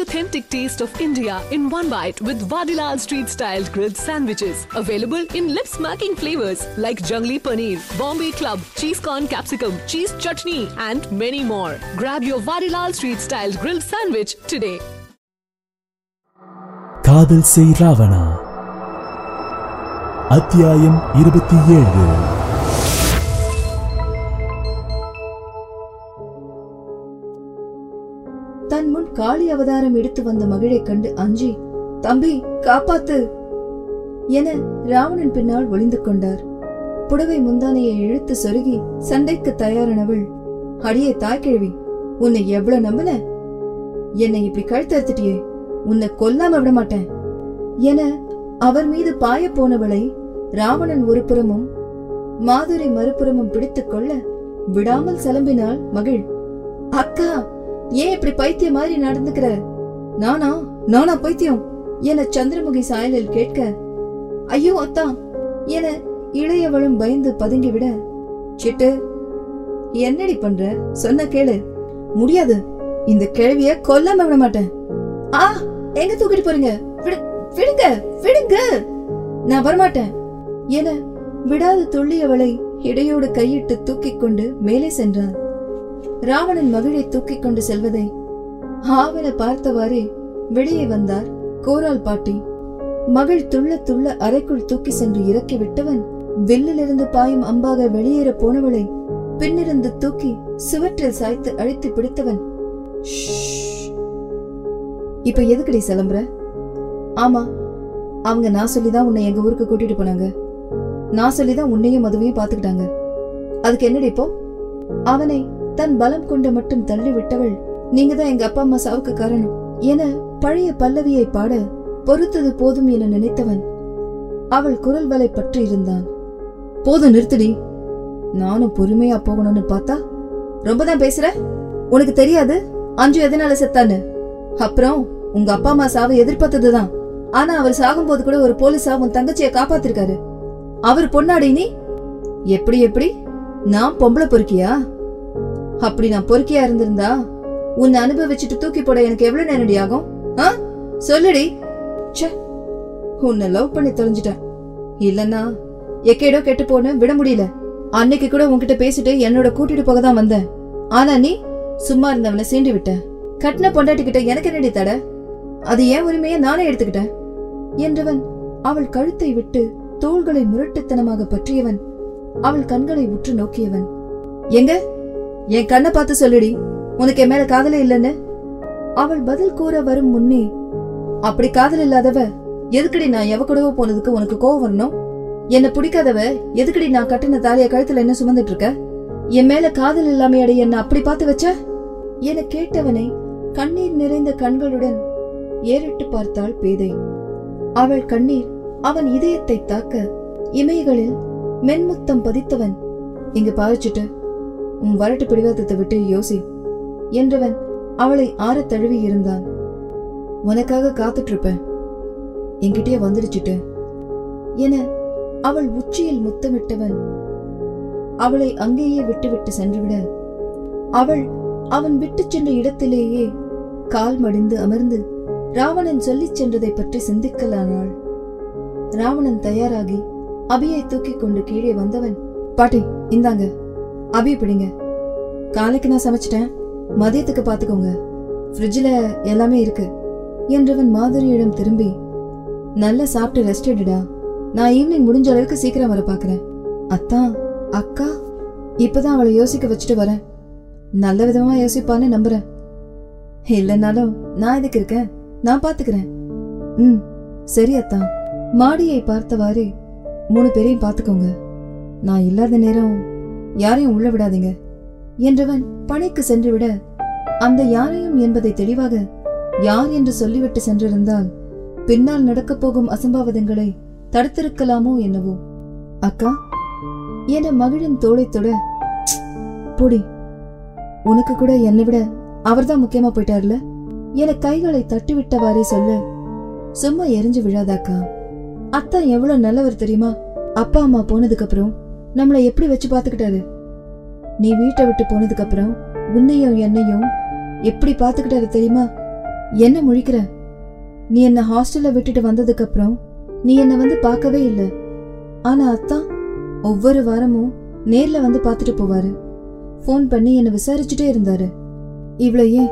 authentic taste of India in one bite with Vadilal Street Style grilled sandwiches. Available in lip smacking flavors like Jungli Paneer, Bombay Club, Cheese Corn Capsicum, Cheese Chutney, and many more. Grab your Vadilal Street Style grilled sandwich today. காதல் செய் ராவணா அத்தியாயம் இருபத்தி ஏழு தன் முன் காளி அவதாரம் எடுத்து வந்த மகிழைக் கண்டு அஞ்சி தம்பி காப்பாத்து! என ராவணன் பின்னால் ஒளிந்து கொண்டார். புடவை முந்தானையை இழுத்து சொருகி சண்டைக்கு தயாரானவள் அடியே தாய்க்கிழவி உன்னை எவ்வளவு நம்பின? என்னை இப்படி கழுத்தறுத்துட்டியே உன்னை கொல்லாம விட மாட்டேன்! என அவர் மீது பாய போனவளை ராவணன் ஒரு புறமும் மாதுரை மறுபுறமும் பிடித்துக் கொள்ள விடாமல் சலம்பினாள் மகிழ் அக்கா ஏன் இப்படி பைத்தியம் மாதிரி நடந்துக்கிற? நானா? நானா பைத்தியம்? என சந்திரமுகி சாயலில் கேட்க ஐயோ அத்தா. என இளையவளும் பயந்து பதுங்கிவிட சிட்டு என்னடி பண்ற? சொன்ன கேளு. முடியாது. இந்த கேள்விய கொல்லாம விட மாட்டேன். ஆ எங்க தூக்கிட்டு போறீங்க? விடு விடுங்க விடுங்க. நான் வரமாட்டேன். என விடாது துள்ளியவளை இடையோடு கையிட்டு தூக்கிக் கொண்டு மேலே சென்றான். ராவணன் மகிழை தூக்கிக் கொண்டு செல்வதை ஆவல பார்த்தவாறே வெளியே வந்தார் கோரால் பாட்டி. மகள் துள்ள துள்ள அறைக்குள் தூக்கி சென்று இறக்கி விட்டவன் வில்லிலிருந்து பாயும் அம்பாக வெளியேற போனவளை பின்னிருந்து தூக்கி சுவற்றில் சாய்த்து அழைத்து பிடித்தவன். "ஷ்ஷ். இப்ப எதுக்குடி சிலம்புற? ஆமா அவங்க நான் சொல்லிதான் உன்னை எங்க ஊருக்கு கூட்டிட்டு போனாங்க. நான் சொல்லிதான் உன்னையும் மதுவையும் பாத்துக்கிட்டாங்க அதுக்கு என்னடி இப்போ? அவனை தன் பலம் கொண்டு மட்டும் தள்ளிவிட்டவள் நீங்க தான் எங்க அப்பா அம்மா சாவுக்கு காரணம் என பழைய பல்லவியை பாட பொறுத்தது போதும் என நினைத்தவன் அவள் குரல் வலை பற்றி இருந்தான். போதும் நிறுத்துடி. நானும் பொறுமையா போகணும்னு பார்த்தா ரொம்ப தான் பேசுற? உனக்கு தெரியாது? அஞ்சு எதனால செத்தான்னு? அப்புறம் உங்க அப்பா அம்மா சாவை எதிர்பார்த்ததுதான். ஆனா அவர் சாகும்போது கூட ஒரு போலீஸா உன் தங்கச்சிய காப்பாத்திருக்காரு. அவர் பொன்னாடி நீ? எப்படி எப்படி? நான் பொம்பளை பொறுக்கியா? அப்படி நான் பொறுக்கியா இருந்திருந்தா உன்னை அனுபவிச்சுட்டு தூக்கி போட எனக்கு எவ்வளவு நேரடி ஆகும்? ஆ? சொல்லுடி. ச்சே உன்னை லவ் பண்ணி தொலைஞ்சிட்டேன். இல்லன்னா எக்கேடோ கெட்டு போன விட முடியல. அன்னைக்கு கூட உன்கிட்ட பேசிட்டு என்னோட கூட்டிட்டு போக தான் வந்தேன். ஆனா நீ சும்மா இருந்தவனை சீண்டி விட்ட. கட்டின பொண்டாட்டி கிட்ட எனக்கு என்னடி தட? அது ஏன் உரிமையை நானே எடுத்துக்கிட்டேன்? என்றவன் அவள் கழுத்தை விட்டு தோள்களை முரட்டுத்தனமாக பற்றியவன் அவள் கண்களை உற்று நோக்கியவன். எங்க? என் கண்ணை பார்த்து சொல்லுடி. உனக்கு என் மேல காதலே இல்லைன்னு? அவள் பதில் கூற வரும் முன்னே அப்படி காதல் இல்லாதவ எதுக்கடி நான் எவ கூடவோ போனதுக்கு உனக்கு கோவம் வரணும்? என்ன பிடிக்காதவ எதுக்கடி நான் கட்டின தாலிய கழுத்துல என்ன சுமந்துட்டு இருக்க? என் மேல காதல் இல்லாமையடை என்ன அப்படி பார்த்து வச்ச? என கேட்டவனை கண்ணீர் நிறைந்த கண்களுடன் ஏறிட்டு பார்த்தாள் பேதை. அவள் கண்ணீர் அவன் இதயத்தை தாக்க இமைகளில் மென்முத்தம் பதித்தவன். இங்கு பாவிச்சுட்டு உன் வரட்டு பிடிவாதத்தை விட்டு யோசி என்றவன் அவளை ஆறத் தழுவி இருந்தான். உனக்காக காத்துட்டு இருப்பேன் என்கிட்டயே வந்துடுச்சுட்டு என அவள் உச்சியில் முத்தமிட்டவன் அவளை அங்கேயே விட்டுவிட்டு சென்றுவிட அவள் அவன் விட்டுச் சென்ற இடத்திலேயே கால் மடிந்து அமர்ந்து ராவணன் சொல்லிச் சென்றதை பற்றி சிந்திக்கலானாள். ராவணன் தயாராகி அபியை தூக்கிக் கொண்டு கீழே வந்தவன் பாட்டி இந்தாங்க. அபி பிடிங்க. காலைக்கு நான் சமைச்சிட்டேன். மதியத்துக்கு பாத்துக்கோங்க. ஃப்ரிட்ஜில் எல்லாமே இருக்கு. என்றவன் மாதுரியிடம் திரும்பி நல்லா சாப்பிட்டு ரெஸ்ட் எடுடா. நான் ஈவினிங் முடிஞ்ச அளவுக்கு சீக்கிரம் வர பாக்குறேன். அத்தா அக்கா? இப்பதான் அவளை யோசிக்க வச்சுட்டு வரேன். நல்ல விதமா யோசிப்பான்னு நம்புறேன். இல்லைனாலும் நான் எதுக்கு இருக்கேன்? நான் பாத்துக்கிறேன். ம் சரி அத்தான் மாடியை பார்த்தவாறே மூணு பேரையும் பார்த்துக்கோங்க நான் இல்லாத நேரம் யாரையும் உள்ள விடாதீங்க. என்றவன் பணிக்கு சென்றுவிட அந்த யாரையும் என்பதை தெளிவாக யார் என்று சொல்லிவிட்டு சென்றிருந்தால் பின்னால் நடக்கப் போகும் அசம்பாவிதங்களை தடுத்திருக்கலாமோ என்னவோ. அக்கா என மகிழின் தோலை தொட "ப்ச், உனக்கு கூட என்னை விட அவர்தான் முக்கியமா போயிட்டார்ல? என கைகளை தட்டிவிட்டவாறே சொல்ல சும்மா எரிஞ்சு விழாதாக்கா அத்தான் எவ்வளவு நல்லவர் தெரியுமா? அப்பா அம்மா போனதுக்கு அப்புறம் நம்மளை எப்படி வச்சு பார்த்துக்கிட்டாரு? நீ வீட்டை விட்டு போனதுக்கு அப்புறம் உன்னையும் என்னையும் எப்படி பார்த்துக்கிட்டாரு தெரியுமா? என்ன முழிக்கிற? நீ என்ன ஹாஸ்டல்ல விட்டுட்டு வந்ததுக்கு அப்புறம் நீ என்ன வந்து பார்க்கவே இல்லை. ஆனா அத்தா ஒவ்வொரு வாரமும் நேர்ல வந்து பார்த்துட்டு போவாரு. ஃபோன் பண்ணி என்னை விசாரிச்சுட்டே இருந்தாரு. இவ்வளோ ஏன்?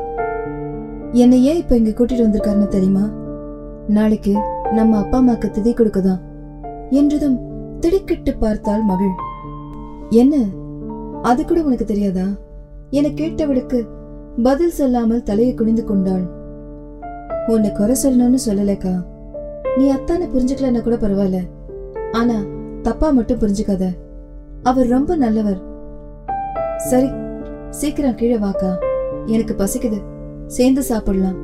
என்னை ஏன் இப்ப இங்க கூட்டிட்டு வந்திருக்காருன்னு தெரியுமா? நாளைக்கு நம்ம அப்பா அம்மாக்கு திதி கொடுக்கதான். என்றதும் திடுக்கிட்டு பார்த்தாள் மகள். என்ன? அது கூட உனக்கு தெரியாதா? என கேட்டவளுக்கு பதில் சொல்லாமல் தலையை குனிந்து கொண்டாள். உன்னை குறை சொல்லணும்னு சொல்லலக்கா. நீ அத்தானை புரிஞ்சுக்கலன்னா கூட பரவாயில்ல. ஆனா தப்பா மட்டும் புரிஞ்சுக்காத. அவர் ரொம்ப நல்லவர். சரி சீக்கிரம் கீழே வாக்கா. எனக்கு பசிக்குது. சேர்ந்து சாப்பிடலாம்.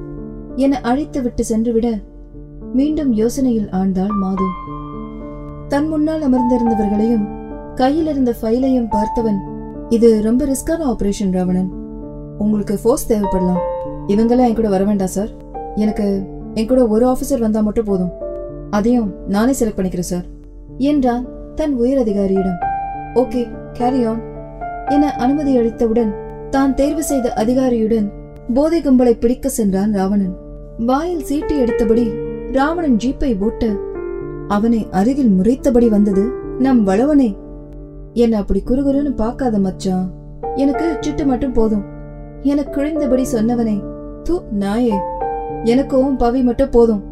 என அழைத்து விட்டு சென்று விட மீண்டும் யோசனையில் ஆழ்ந்தாள் மாது. தன் முன்னால் அமர்ந்திருந்தவர்களையும் கையில் இருந்த ஃபைலையும் பார்த்தவன் இது ரொம்ப ரிஸ்கான ஆபரேஷன் ராவணன். உங்களுக்கு ஃபோர்ஸ் தேவைப்படலாம். இவங்கெல்லாம் என் கூட வர வேண்டாம் சார் எனக்கு என் கூட ஒரு ஆஃபீஸர் வந்தா மட்டும் போதும். அதையும் நானே செலக்ட் பண்ணிக்கிறேன் சார் என்றான் தன் உயர் அதிகாரியிடம். ஓகே கேரி ஆன் என அனுமதி அளித்தவுடன் தான் தேர்வு செய்த அதிகாரியுடன் போதை கும்பலை பிடிக்க சென்றான் ராவணன். வாயில் சீட்டி எடுத்தபடி ராவணன் ஜீப்பை ஓட்ட அவனை அருகில் முறைத்தபடி வந்தது நம் வளவனே. என்ன அப்படி குறுகுறுன்னு பார்க்காத மச்சான். எனக்கு சிட்டு மட்டும் போதும். என குழிந்தபடி சொன்னவனே தூ நாயே. எனக்கும் பவி மட்டும் போதும்.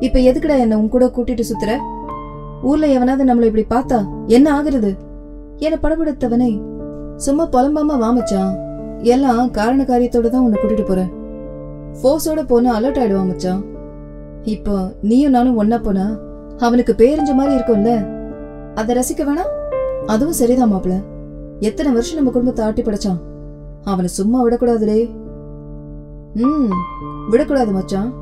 இப்ப எதுக்குடா என்ன உன் கூட கூட்டிட்டு சுத்துற? ஊர்ல எவனாவது நம்மள இப்படி பார்த்தா என்ன ஆகுறது? என படபடுத்தவனை சும்மா புலம்பாம வாமச்சான் எல்லாம் காரண காரியத்தோட தான் உன்னை கூட்டிட்டு போறேன். ஃபோர்ஸோட போனா அலர்ட் ஆயிடுவான் மச்சான். இப்போ நீயும் நானும் ஒன்னா போனா அவனுக்கு பேரிஞ்ச மாதிரி இருக்கும்ல. அதை ரசிக்க வேணாம்? அதுவும் சரிதான் மாப்பிள. எத்தனை வருஷம் நம்ம குடும்பத்தை ஆட்டி படைச்சான்? அவனை சும்மா விடக்கூடாதுலே. ம் விடக்கூடாது மச்சான்.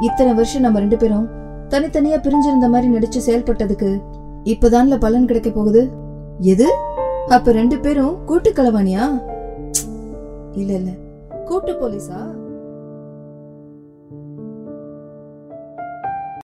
இத்தனை வருஷம் நம்ம ரெண்டு பேரும் தனித்தனியா பிரிஞ்சிருந்த மாதிரி நடிச்சு செயல்பட்டதுக்கு இப்பதான்ல பலன் கிடைக்க போகுது. எது? அப்ப ரெண்டு பேரும் கூட்டு கலவாணியா? இல்ல இல்ல. கூட்டு போலீஸா?